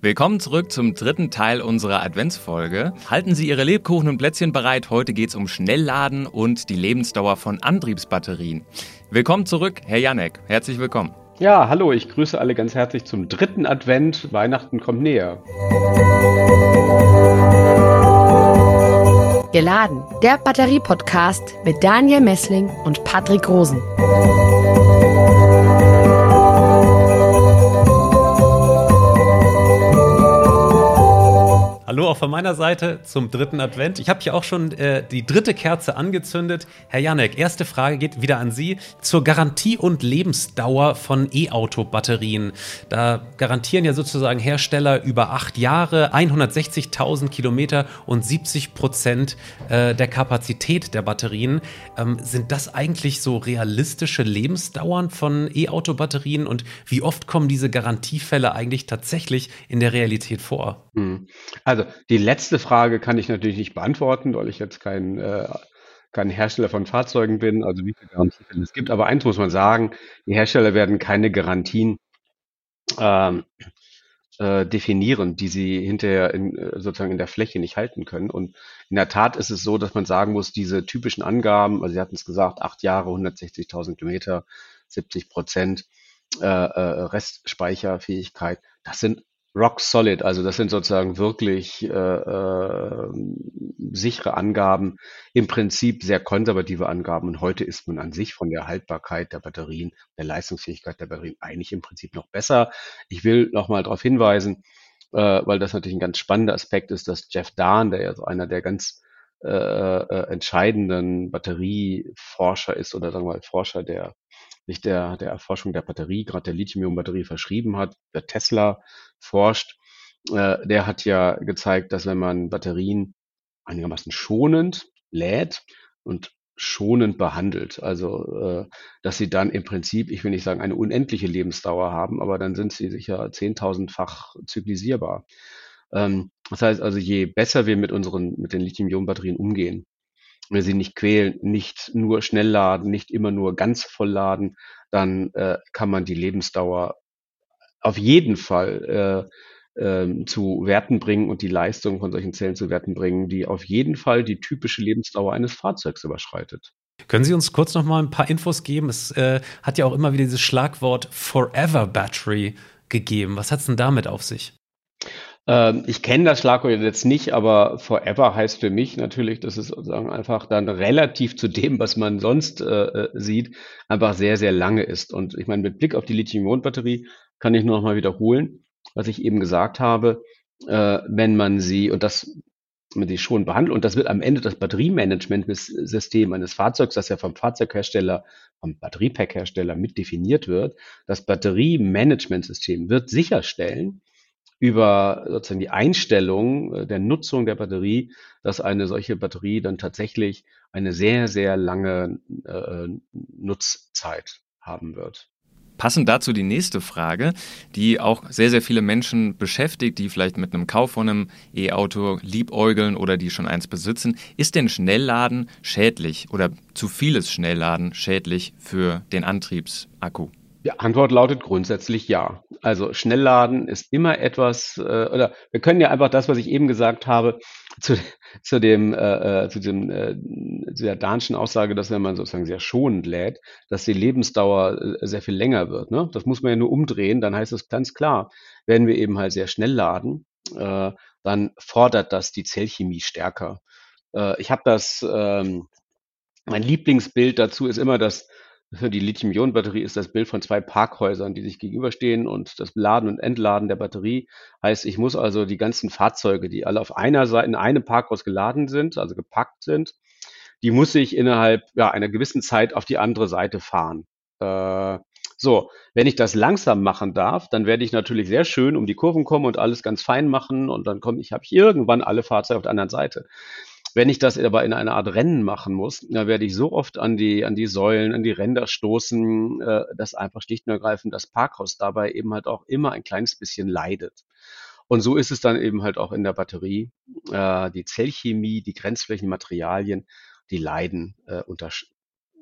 Willkommen zurück zum dritten Teil unserer Adventsfolge. Halten Sie Ihre Lebkuchen und Plätzchen bereit. Heute geht es um Schnellladen und die Lebensdauer von Antriebsbatterien. Willkommen zurück, Herr Janek. Herzlich willkommen. Ja, hallo, ich grüße alle ganz herzlich zum dritten Advent. Weihnachten kommt näher. Geladen, der Batterie-Podcast mit Daniel Messling und Patrick Rosen. Hallo auch von meiner Seite zum dritten Advent. Ich habe hier auch schon äh, die dritte Kerze angezündet. Herr Janek, erste Frage geht wieder an Sie zur Garantie und Lebensdauer von E-Auto-Batterien. Da garantieren ja sozusagen Hersteller über acht Jahre, 160.000 Kilometer und 70 Prozent äh, der Kapazität der Batterien. Ähm, sind das eigentlich so realistische Lebensdauern von E-Auto-Batterien und wie oft kommen diese Garantiefälle eigentlich tatsächlich in der Realität vor? Hm. Also die letzte Frage kann ich natürlich nicht beantworten, weil ich jetzt kein, äh, kein Hersteller von Fahrzeugen bin, also wie viele Garantiefälle es gibt. Aber eins muss man sagen, die Hersteller werden keine Garantien ähm, äh, definieren, die sie hinterher in, äh, sozusagen in der Fläche nicht halten können. Und in der Tat ist es so, dass man sagen muss, diese typischen Angaben, also Sie hatten es gesagt, acht Jahre, 160.000 Kilometer, 70 Prozent äh, äh, Restspeicherfähigkeit, das sind rock solid. Also das sind sozusagen wirklich äh, äh, sichere Angaben, im Prinzip sehr konservative Angaben. Und heute ist man an sich von der Haltbarkeit der Batterien, der Leistungsfähigkeit der Batterien eigentlich im Prinzip noch besser. Ich will nochmal darauf hinweisen, äh, weil das natürlich ein ganz spannender Aspekt ist, dass Jeff Dahn, der ja so einer der ganz äh, äh, entscheidenden Batterieforscher ist oder sagen wir mal Forscher der sich der, der Erforschung der Batterie, gerade der Lithium-Ionen-Batterie verschrieben hat, der Tesla forscht, äh, der hat ja gezeigt, dass wenn man Batterien einigermaßen schonend lädt und schonend behandelt, also äh, dass sie dann im Prinzip, ich will nicht sagen eine unendliche Lebensdauer haben, aber dann sind sie sicher zehntausendfach zyklisierbar. Ähm, das heißt also, je besser wir mit unseren, mit den Lithium-Ionen-Batterien umgehen, sie nicht quälen, nicht nur schnell laden, nicht immer nur ganz voll laden, dann äh, kann man die Lebensdauer auf jeden Fall äh, äh, zu Werten bringen und die Leistung von solchen Zellen zu Werten bringen, die auf jeden Fall die typische Lebensdauer eines Fahrzeugs überschreitet. Können Sie uns kurz noch mal ein paar Infos geben? Es äh, hat ja auch immer wieder dieses Schlagwort Forever Battery gegeben. Was hat es denn damit auf sich? Ähm, ich kenne das Schlagwort jetzt nicht, aber Forever heißt für mich natürlich, dass es sozusagen einfach dann relativ zu dem, was man sonst äh, äh, sieht, einfach sehr, sehr lange ist. Und ich meine, mit Blick auf die Lithium-Ionen-Batterie kann ich nur noch mal wiederholen, was ich eben gesagt habe. Äh, wenn man sie, und das man sie schon behandelt, und das wird am Ende das Batteriemanagement-System eines Fahrzeugs, das ja vom Fahrzeughersteller, vom Batteriepackhersteller mit definiert wird, das Batteriemanagementsystem wird sicherstellen, über sozusagen die Einstellung äh, der Nutzung der Batterie, dass eine solche Batterie dann tatsächlich eine sehr, sehr lange äh, Nutzzeit haben wird. Passend dazu die nächste Frage, die auch sehr, sehr viele Menschen beschäftigt, die vielleicht mit einem Kauf von einem E-Auto liebäugeln oder die schon eins besitzen. Ist denn Schnellladen schädlich oder zu vieles Schnellladen schädlich für den Antriebsakku? Die Antwort lautet grundsätzlich ja. Also Schnellladen ist immer etwas, äh, oder wir können ja einfach das, was ich eben gesagt habe, zu, zu dem, äh, äh, zu dem, äh, zu der Dahnschen Aussage, dass wenn man sozusagen sehr schonend lädt, dass die Lebensdauer äh, sehr viel länger wird. Ne? Das muss man ja nur umdrehen, dann heißt es ganz klar, wenn wir eben halt sehr schnell laden, äh, dann fordert das die Zellchemie stärker. Äh, ich habe das, ähm, mein Lieblingsbild dazu ist immer das die Lithium-Ionen-Batterie ist das Bild von zwei Parkhäusern, die sich gegenüberstehen und das Laden und Entladen der Batterie heißt, ich muss also die ganzen Fahrzeuge, die alle auf einer Seite in einem Parkhaus geladen sind, also gepackt sind, die muss ich innerhalb ja, einer gewissen Zeit auf die andere Seite fahren. Äh, so, wenn ich das langsam machen darf, dann werde ich natürlich sehr schön um die Kurven kommen und alles ganz fein machen und dann komme ich, habe ich irgendwann alle Fahrzeuge auf der anderen Seite. Wenn ich das aber in einer Art Rennen machen muss, da werde ich so oft an die, an die Säulen, an die Ränder stoßen, äh, dass einfach schlicht und ergreifend das Parkhaus dabei eben halt auch immer ein kleines bisschen leidet. Und so ist es dann eben halt auch in der Batterie. Äh, die Zellchemie, die Grenzflächenmaterialien, die leiden äh, unter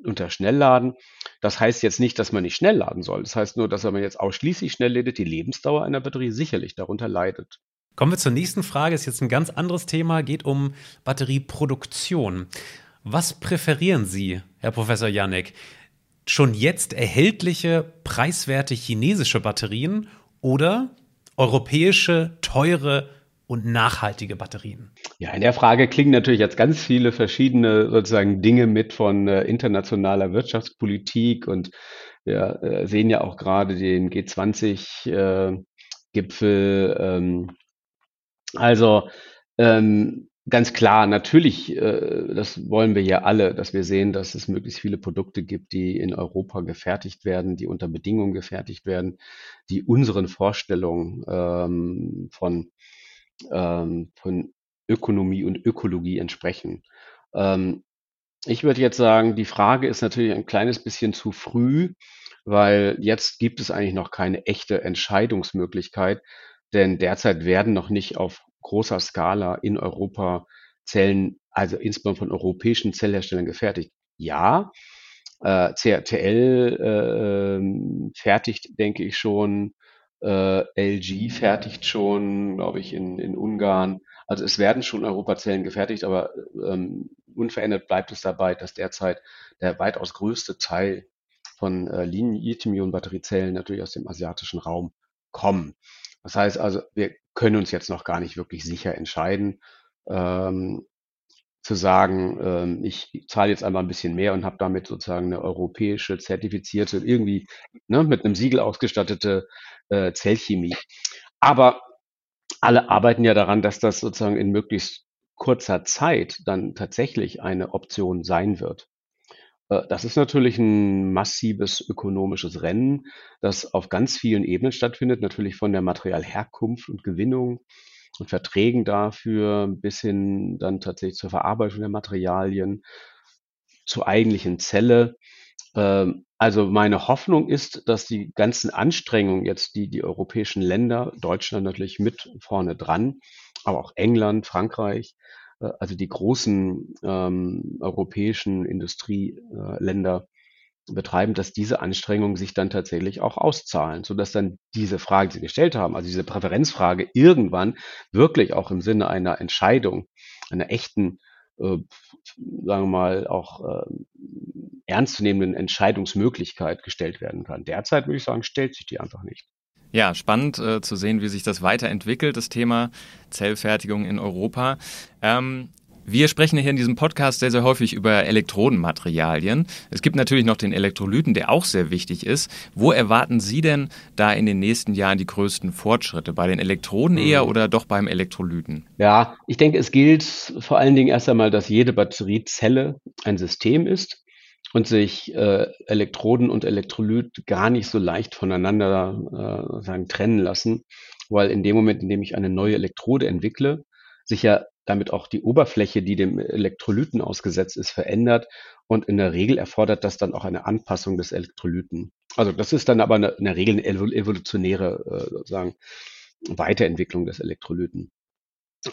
unter Schnellladen. Das heißt jetzt nicht, dass man nicht schnell laden soll. Das heißt nur, dass wenn man jetzt ausschließlich schnell lädt, die Lebensdauer einer Batterie sicherlich darunter leidet. Kommen wir zur nächsten Frage. Ist jetzt ein ganz anderes Thema, geht um Batterieproduktion. Was präferieren Sie, Herr Professor Janek? Schon jetzt erhältliche, preiswerte chinesische Batterien oder europäische, teure und nachhaltige Batterien? Ja, in der Frage klingen natürlich jetzt ganz viele verschiedene sozusagen Dinge mit von äh, internationaler Wirtschaftspolitik und wir äh, sehen ja auch gerade den G20-Gipfel. Äh, ähm, also ähm, ganz klar, natürlich, äh, das wollen wir ja alle, dass wir sehen, dass es möglichst viele Produkte gibt, die in Europa gefertigt werden, die unter Bedingungen gefertigt werden, die unseren Vorstellungen ähm, von, ähm, von Ökonomie und Ökologie entsprechen. Ähm, ich würde jetzt sagen, die Frage ist natürlich ein kleines bisschen zu früh, weil jetzt gibt es eigentlich noch keine echte Entscheidungsmöglichkeit, denn derzeit werden noch nicht auf großer Skala in Europa Zellen, also insbesondere von europäischen Zellherstellern gefertigt. Ja, äh, CRTL äh, fertigt, denke ich schon, äh, LG fertigt schon, glaube ich, in, in Ungarn. Also es werden schon Europazellen gefertigt, aber ähm, unverändert bleibt es dabei, dass derzeit der weitaus größte Teil von äh, Lithium-Ionen-Batteriezellen natürlich aus dem asiatischen Raum kommen. Das heißt also, wir können uns jetzt noch gar nicht wirklich sicher entscheiden, ähm, zu sagen, ähm, ich zahle jetzt einmal ein bisschen mehr und habe damit sozusagen eine europäische zertifizierte, irgendwie ne, mit einem Siegel ausgestattete äh, Zellchemie. Aber alle arbeiten ja daran, dass das sozusagen in möglichst kurzer Zeit dann tatsächlich eine Option sein wird. Äh, das ist natürlich ein massives ökonomisches Rennen, das auf ganz vielen Ebenen stattfindet, natürlich von der Materialherkunft und Gewinnung und Verträgen dafür bis hin dann tatsächlich zur Verarbeitung der Materialien, zur eigentlichen Zelle. Ähm, also meine Hoffnung ist, dass die ganzen Anstrengungen jetzt, die die europäischen Länder, Deutschland natürlich mit vorne dran, aber auch England, Frankreich, also die großen ähm, europäischen Industrieländer betreiben, dass diese Anstrengungen sich dann tatsächlich auch auszahlen, so dass dann diese Frage, die Sie gestellt haben, also diese Präferenzfrage irgendwann wirklich auch im Sinne einer Entscheidung, einer echten, äh, sagen wir mal, auch äh, ernstzunehmenden Entscheidungsmöglichkeit gestellt werden kann. Derzeit würde ich sagen, stellt sich die einfach nicht. Ja, spannend äh, zu sehen, wie sich das weiterentwickelt, das Thema Zellfertigung in Europa. Ähm, wir sprechen hier in diesem Podcast sehr, sehr häufig über Elektrodenmaterialien. Es gibt natürlich noch den Elektrolyten, der auch sehr wichtig ist. Wo erwarten Sie denn da in den nächsten Jahren die größten Fortschritte? Bei den Elektroden eher mhm. oder doch beim Elektrolyten? Ja, ich denke, es gilt vor allen Dingen erst einmal, dass jede Batteriezelle ein System ist und sich äh, Elektroden und Elektrolyt gar nicht so leicht voneinander äh, sagen, trennen lassen, weil in dem Moment, in dem ich eine neue Elektrode entwickle, sich ja damit auch die Oberfläche, die dem Elektrolyten ausgesetzt ist, verändert und in der Regel erfordert das dann auch eine Anpassung des Elektrolyten. Also das ist dann aber in der Regel eine evolutionäre äh, sozusagen Weiterentwicklung des Elektrolyten.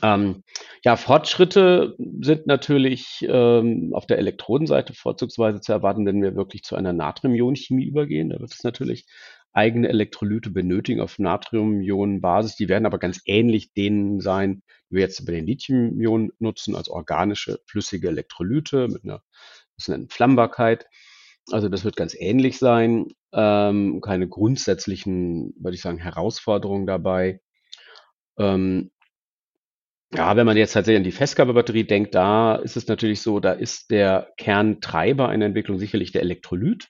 Ähm, ja, Fortschritte sind natürlich ähm, auf der Elektrodenseite vorzugsweise zu erwarten, wenn wir wirklich zu einer Natrium-Ionen-Chemie übergehen. Da wird es natürlich eigene Elektrolyte benötigen auf Natrium-Ionen-Basis. Die werden aber ganz ähnlich denen sein, die wir jetzt bei den Lithium-Ionen nutzen, als organische flüssige Elektrolyte mit einer bisschen Entflammbarkeit. Also das wird ganz ähnlich sein. Ähm, keine grundsätzlichen, würde ich sagen, Herausforderungen dabei. Ähm, ja, wenn man jetzt tatsächlich an die Festkörperbatterie denkt, da ist es natürlich so, da ist der Kerntreiber einer Entwicklung sicherlich der Elektrolyt.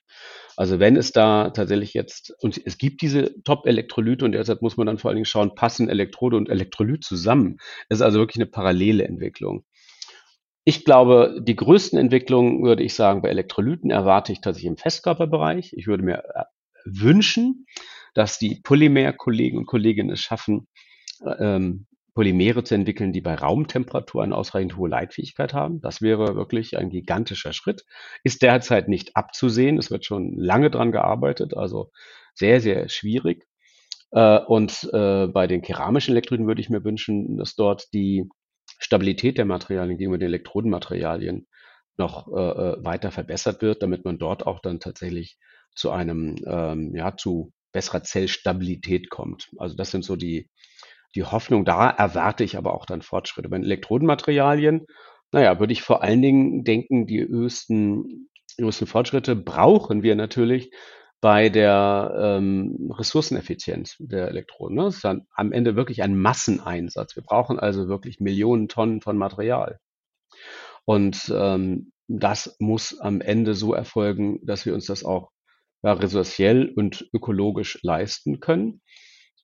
Also wenn es da tatsächlich jetzt, und es gibt diese Top-Elektrolyte und deshalb muss man dann vor allen Dingen schauen, passen Elektrode und Elektrolyt zusammen. Es ist also wirklich eine parallele Entwicklung. Ich glaube, die größten Entwicklungen, würde ich sagen, bei Elektrolyten erwarte ich tatsächlich im Festkörperbereich. Ich würde mir äh, wünschen, dass die Polymer-Kollegen und Kolleginnen es schaffen, ähm, Polymere zu entwickeln, die bei Raumtemperatur eine ausreichend hohe Leitfähigkeit haben. Das wäre wirklich ein gigantischer Schritt. Ist derzeit nicht abzusehen. Es wird schon lange dran gearbeitet, also sehr, sehr schwierig. Äh, und äh, bei den keramischen Elektroden würde ich mir wünschen, dass dort die Stabilität der Materialien gegenüber den Elektrodenmaterialien noch äh, weiter verbessert wird, damit man dort auch dann tatsächlich zu einem, ähm, ja, zu besserer Zellstabilität kommt. Also das sind so die, die Hoffnung. Da erwarte ich aber auch dann Fortschritte. Bei den Elektrodenmaterialien, naja, würde ich vor allen Dingen denken, die höchsten, höchsten Fortschritte brauchen wir natürlich bei der ähm, Ressourceneffizienz der Elektroden. Ne? Das ist dann am Ende wirklich ein Masseneinsatz. Wir brauchen also wirklich Millionen Tonnen von Material. Und ähm, das muss am Ende so erfolgen, dass wir uns das auch ja, ressourciell und ökologisch leisten können.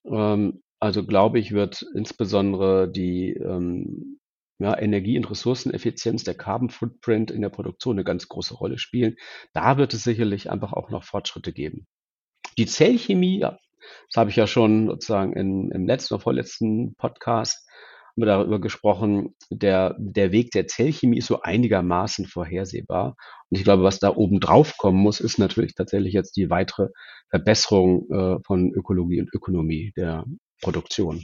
Ähm, also glaube ich, wird insbesondere die ähm, ja, Energie- und Ressourceneffizienz, der Carbon Footprint in der Produktion eine ganz große Rolle spielen. Da wird es sicherlich einfach auch noch Fortschritte geben. Die Zellchemie, ja, das habe ich ja schon sozusagen in, im letzten oder vorletzten Podcast darüber gesprochen, der, der Weg der Zellchemie ist so einigermaßen vorhersehbar. Und ich glaube, was da oben drauf kommen muss, ist natürlich tatsächlich jetzt die weitere Verbesserung äh, von Ökologie und Ökonomie der Produktion.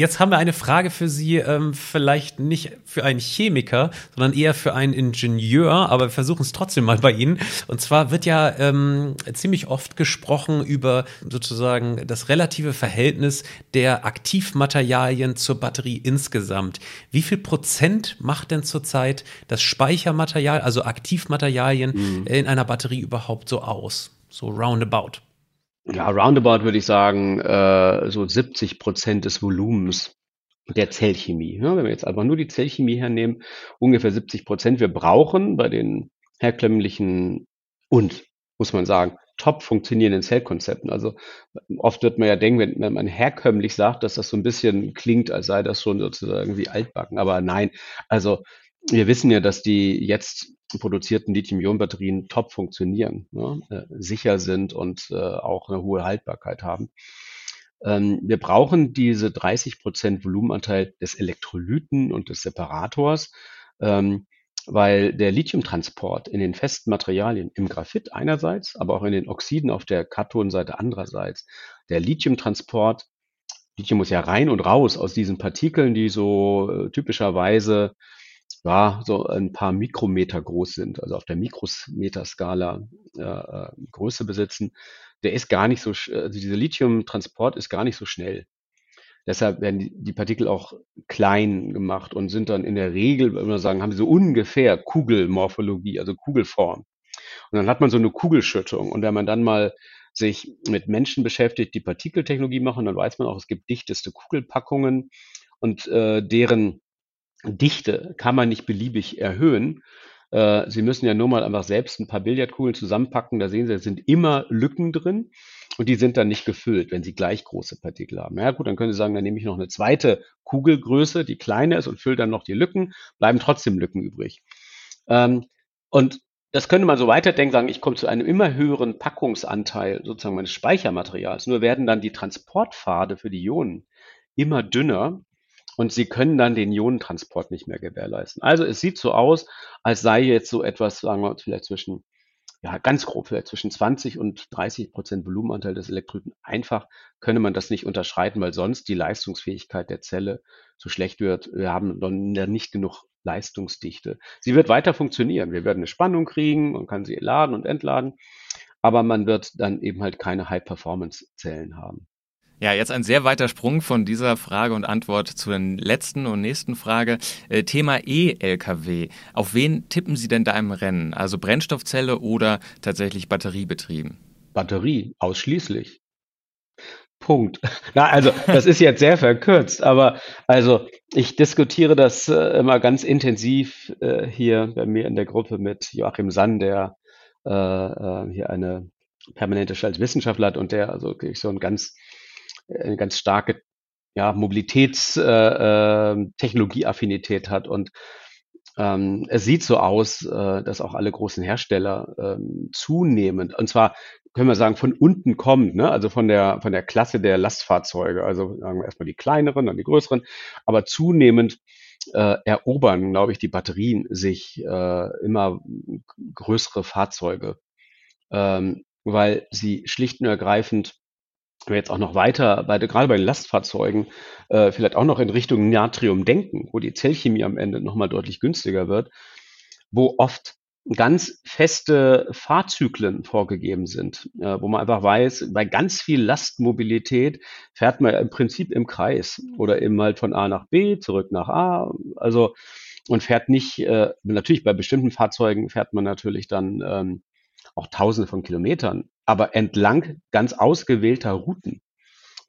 Jetzt haben wir eine Frage für Sie, ähm, vielleicht nicht für einen Chemiker, sondern eher für einen Ingenieur, aber wir versuchen es trotzdem mal bei Ihnen. Und zwar wird ja ähm, ziemlich oft gesprochen über sozusagen das relative Verhältnis der Aktivmaterialien zur Batterie insgesamt. Wie viel Prozent macht denn zurzeit das Speichermaterial, also Aktivmaterialien mhm. in einer Batterie überhaupt so aus? So roundabout. Ja, roundabout würde ich sagen, äh, so 70 Prozent des Volumens der Zellchemie. Ja, wenn wir jetzt einfach nur die Zellchemie hernehmen, ungefähr 70 Prozent. Wir brauchen bei den herkömmlichen und, muss man sagen, top funktionierenden Zellkonzepten. Also oft wird man ja denken, wenn, wenn man herkömmlich sagt, dass das so ein bisschen klingt, als sei das schon sozusagen wie altbacken. Aber nein, also wir wissen ja, dass die jetzt produzierten Lithium-Ionen-Batterien top funktionieren, ne, äh, sicher sind und äh, auch eine hohe Haltbarkeit haben. Ähm, wir brauchen diese 30 Prozent Volumenanteil des Elektrolyten und des Separators, ähm, weil der Lithiumtransport in den festen Materialien, im Graphit einerseits, aber auch in den Oxiden auf der Kathodenseite andererseits, der Lithiumtransport, Lithium muss ja rein und raus aus diesen Partikeln, die so äh, typischerweise ja, so ein paar Mikrometer groß sind, also auf der Mikrometerskala äh, äh, Größe besitzen, der ist gar nicht so, also dieser Lithiumtransport ist gar nicht so schnell. Deshalb werden die, Partikel auch klein gemacht und sind dann in der Regel, wenn wir sagen, haben sie so ungefähr Kugelmorphologie, also Kugelform. Und dann hat man so eine Kugelschüttung. Und wenn man dann mal sich mit Menschen beschäftigt, die Partikeltechnologie machen, dann weiß man auch, es gibt dichteste Kugelpackungen und äh, deren Dichte kann man nicht beliebig erhöhen. Äh, Sie müssen ja nur mal einfach selbst ein paar Billardkugeln zusammenpacken. Da sehen Sie, es sind immer Lücken drin und die sind dann nicht gefüllt, wenn Sie gleich große Partikel haben. Ja gut, dann können Sie sagen, dann nehme ich noch eine zweite Kugelgröße, die kleiner ist und fülle dann noch die Lücken, bleiben trotzdem Lücken übrig. Ähm, und das könnte man so weiterdenken, sagen, ich komme zu einem immer höheren Packungsanteil sozusagen meines Speichermaterials. Nur werden dann die Transportpfade für die Ionen immer dünner und sie können dann den Ionentransport nicht mehr gewährleisten. Also es sieht so aus, als sei jetzt so etwas, sagen wir vielleicht zwischen, ja, ganz grob, vielleicht zwischen 20 und 30 Prozent Volumenanteil des Elektrolyten. Einfach könne man das nicht unterschreiten, weil sonst die Leistungsfähigkeit der Zelle so schlecht wird. Wir haben dann nicht genug Leistungsdichte. Sie wird weiter funktionieren. Wir werden eine Spannung kriegen, man kann sie laden und entladen, aber man wird dann eben halt keine High-Performance-Zellen haben. Ja, jetzt ein sehr weiter Sprung von dieser Frage und Antwort zur letzten und nächsten Frage. Äh, Thema E-Lkw. Auf wen tippen Sie denn da im Rennen? Also Brennstoffzelle oder tatsächlich batteriebetrieben? Batterie, ausschließlich. Punkt. Na, also das ist jetzt sehr verkürzt, aber also ich diskutiere das äh, immer ganz intensiv äh, hier bei mir in der Gruppe mit Joachim Sann, der äh, äh hier eine permanente Stelle als Wissenschaftler hat und der also so ein ganz eine ganz starke ja, Mobilitäts-Technologieaffinität äh, äh, hat und ähm, es sieht so aus, äh, dass auch alle großen Hersteller ähm, zunehmend, und zwar können wir sagen, von unten kommt, ne? also von der, von der Klasse der Lastfahrzeuge, also sagen wir erstmal die kleineren, dann die größeren, aber zunehmend äh, erobern, glaube ich, die Batterien sich äh, immer größere Fahrzeuge, ähm, weil sie schlicht und ergreifend wir jetzt auch noch weiter, bei, gerade bei den Lastfahrzeugen, äh, vielleicht auch noch in Richtung Natrium denken, wo die Zellchemie am Ende nochmal deutlich günstiger wird. wo oft ganz feste Fahrzyklen vorgegeben sind, äh, wo man einfach weiß, bei ganz viel Lastmobilität fährt man im Prinzip im Kreis oder eben halt von A nach B, zurück nach A, also und fährt nicht, äh, natürlich bei bestimmten Fahrzeugen fährt man natürlich dann ähm, auch tausende von Kilometern, aber entlang ganz ausgewählter Routen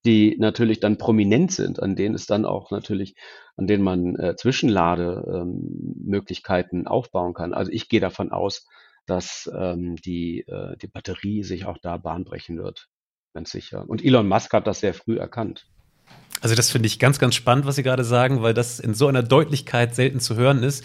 die natürlich dann prominent sind, an denen es dann auch natürlich, an denen man äh, Zwischenlademöglichkeiten ähm, aufbauen kann. Also ich gehe davon aus, dass ähm, die, äh, die Batterie sich auch da bahnbrechen wird. Ganz sicher. Und Elon Musk hat das sehr früh erkannt. Also das finde ich ganz, ganz spannend, was Sie gerade sagen, weil das in so einer Deutlichkeit selten zu hören ist.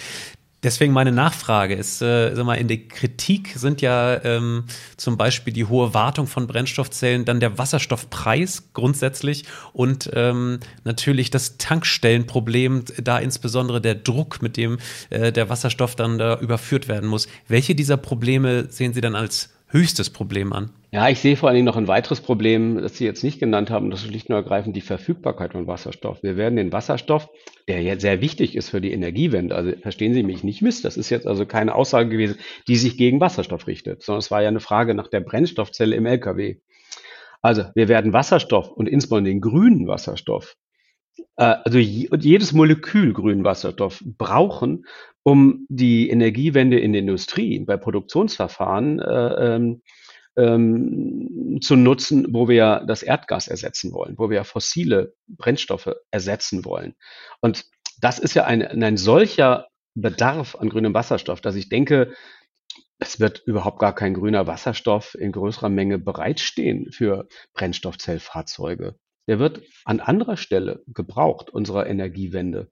Deswegen meine Nachfrage ist, äh, sag mal, in der Kritik sind ja ähm, zum Beispiel die hohe Wartung von Brennstoffzellen, dann der Wasserstoffpreis grundsätzlich und ähm, natürlich das Tankstellenproblem, da insbesondere der Druck, mit dem äh, der Wasserstoff dann da überführt werden muss. Welche dieser Probleme sehen Sie dann als höchstes Problem an? Ja, ich sehe vor allen Dingen noch ein weiteres Problem, das Sie jetzt nicht genannt haben, das ist schlicht und ergreifend die Verfügbarkeit von Wasserstoff. Wir werden den Wasserstoff, der ja sehr wichtig ist für die Energiewende, also verstehen Sie mich nicht miss, das ist jetzt also keine Aussage gewesen, die sich gegen Wasserstoff richtet, sondern es war ja eine Frage nach der Brennstoffzelle im LKW. Also wir werden Wasserstoff und insbesondere den grünen Wasserstoff, also jedes Molekül grünen Wasserstoff brauchen, um die Energiewende in der Industrie, bei Produktionsverfahren äh, ähm, ähm, zu nutzen, wo wir das Erdgas ersetzen wollen, wo wir fossile Brennstoffe ersetzen wollen. Und das ist ja ein, ein solcher Bedarf an grünem Wasserstoff, dass ich denke, es wird überhaupt gar kein grüner Wasserstoff in größerer Menge bereitstehen für Brennstoffzellfahrzeuge. Der wird an anderer Stelle gebraucht, unserer Energiewende.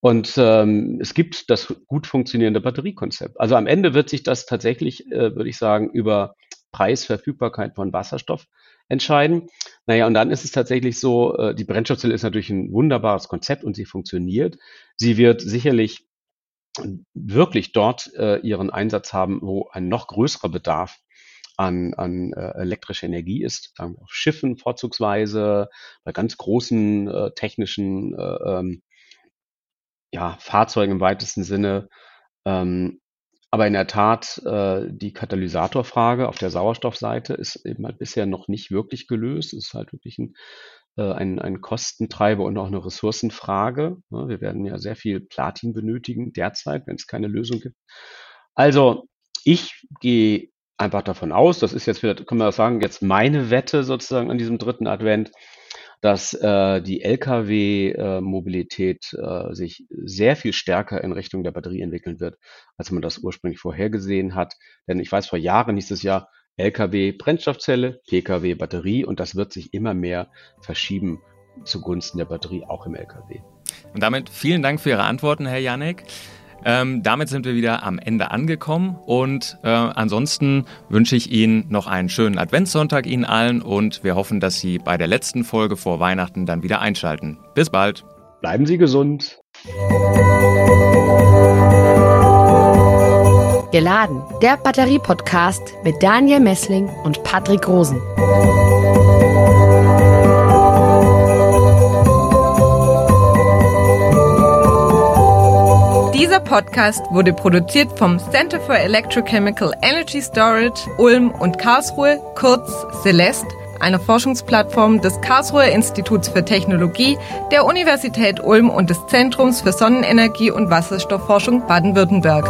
Und ähm, es gibt das gut funktionierende Batteriekonzept. Also am Ende wird sich das tatsächlich, äh, würde ich sagen, über Preisverfügbarkeit von Wasserstoff entscheiden. Naja, und dann ist es tatsächlich so, äh, die Brennstoffzelle ist natürlich ein wunderbares Konzept und sie funktioniert. Sie wird sicherlich wirklich dort äh, ihren Einsatz haben, wo ein noch größerer Bedarf an, an äh, elektrischer Energie ist, sagen wir auf Schiffen vorzugsweise, bei ganz großen äh, technischen äh, ähm, ja, Fahrzeugen im weitesten Sinne. Ähm, aber in der Tat, äh, die Katalysatorfrage auf der Sauerstoffseite ist eben halt bisher noch nicht wirklich gelöst. Es ist halt wirklich ein, äh, ein, ein Kostentreiber und auch eine Ressourcenfrage. Ja, wir werden ja sehr viel Platin benötigen derzeit, wenn es keine Lösung gibt. Also ich gehe einfach davon aus, das ist jetzt wieder, können wir sagen, jetzt meine Wette sozusagen an diesem dritten Advent, dass äh, die Lkw-Mobilität äh, sich sehr viel stärker in Richtung der Batterie entwickeln wird, als man das ursprünglich vorhergesehen hat. Denn ich weiß, vor Jahren hieß es ja, Lkw Brennstoffzelle, Pkw Batterie und das wird sich immer mehr verschieben zugunsten der Batterie auch im Lkw. Und damit vielen Dank für Ihre Antworten, Herr Janek. Ähm, damit sind wir wieder am Ende angekommen und äh, ansonsten wünsche ich Ihnen noch einen schönen Adventssonntag Ihnen allen und wir hoffen, dass Sie bei der letzten Folge vor Weihnachten dann wieder einschalten. Bis bald. Bleiben Sie gesund. Geladen, der Batterie-Podcast mit Daniel Messling und Patrick Rosen. Dieser Podcast wurde produziert vom Center for Electrochemical Energy Storage Ulm und Karlsruhe, kurz Celeste, einer Forschungsplattform des Karlsruher Instituts für Technologie, der Universität Ulm und des Zentrums für Sonnenenergie und Wasserstoffforschung Baden-Württemberg.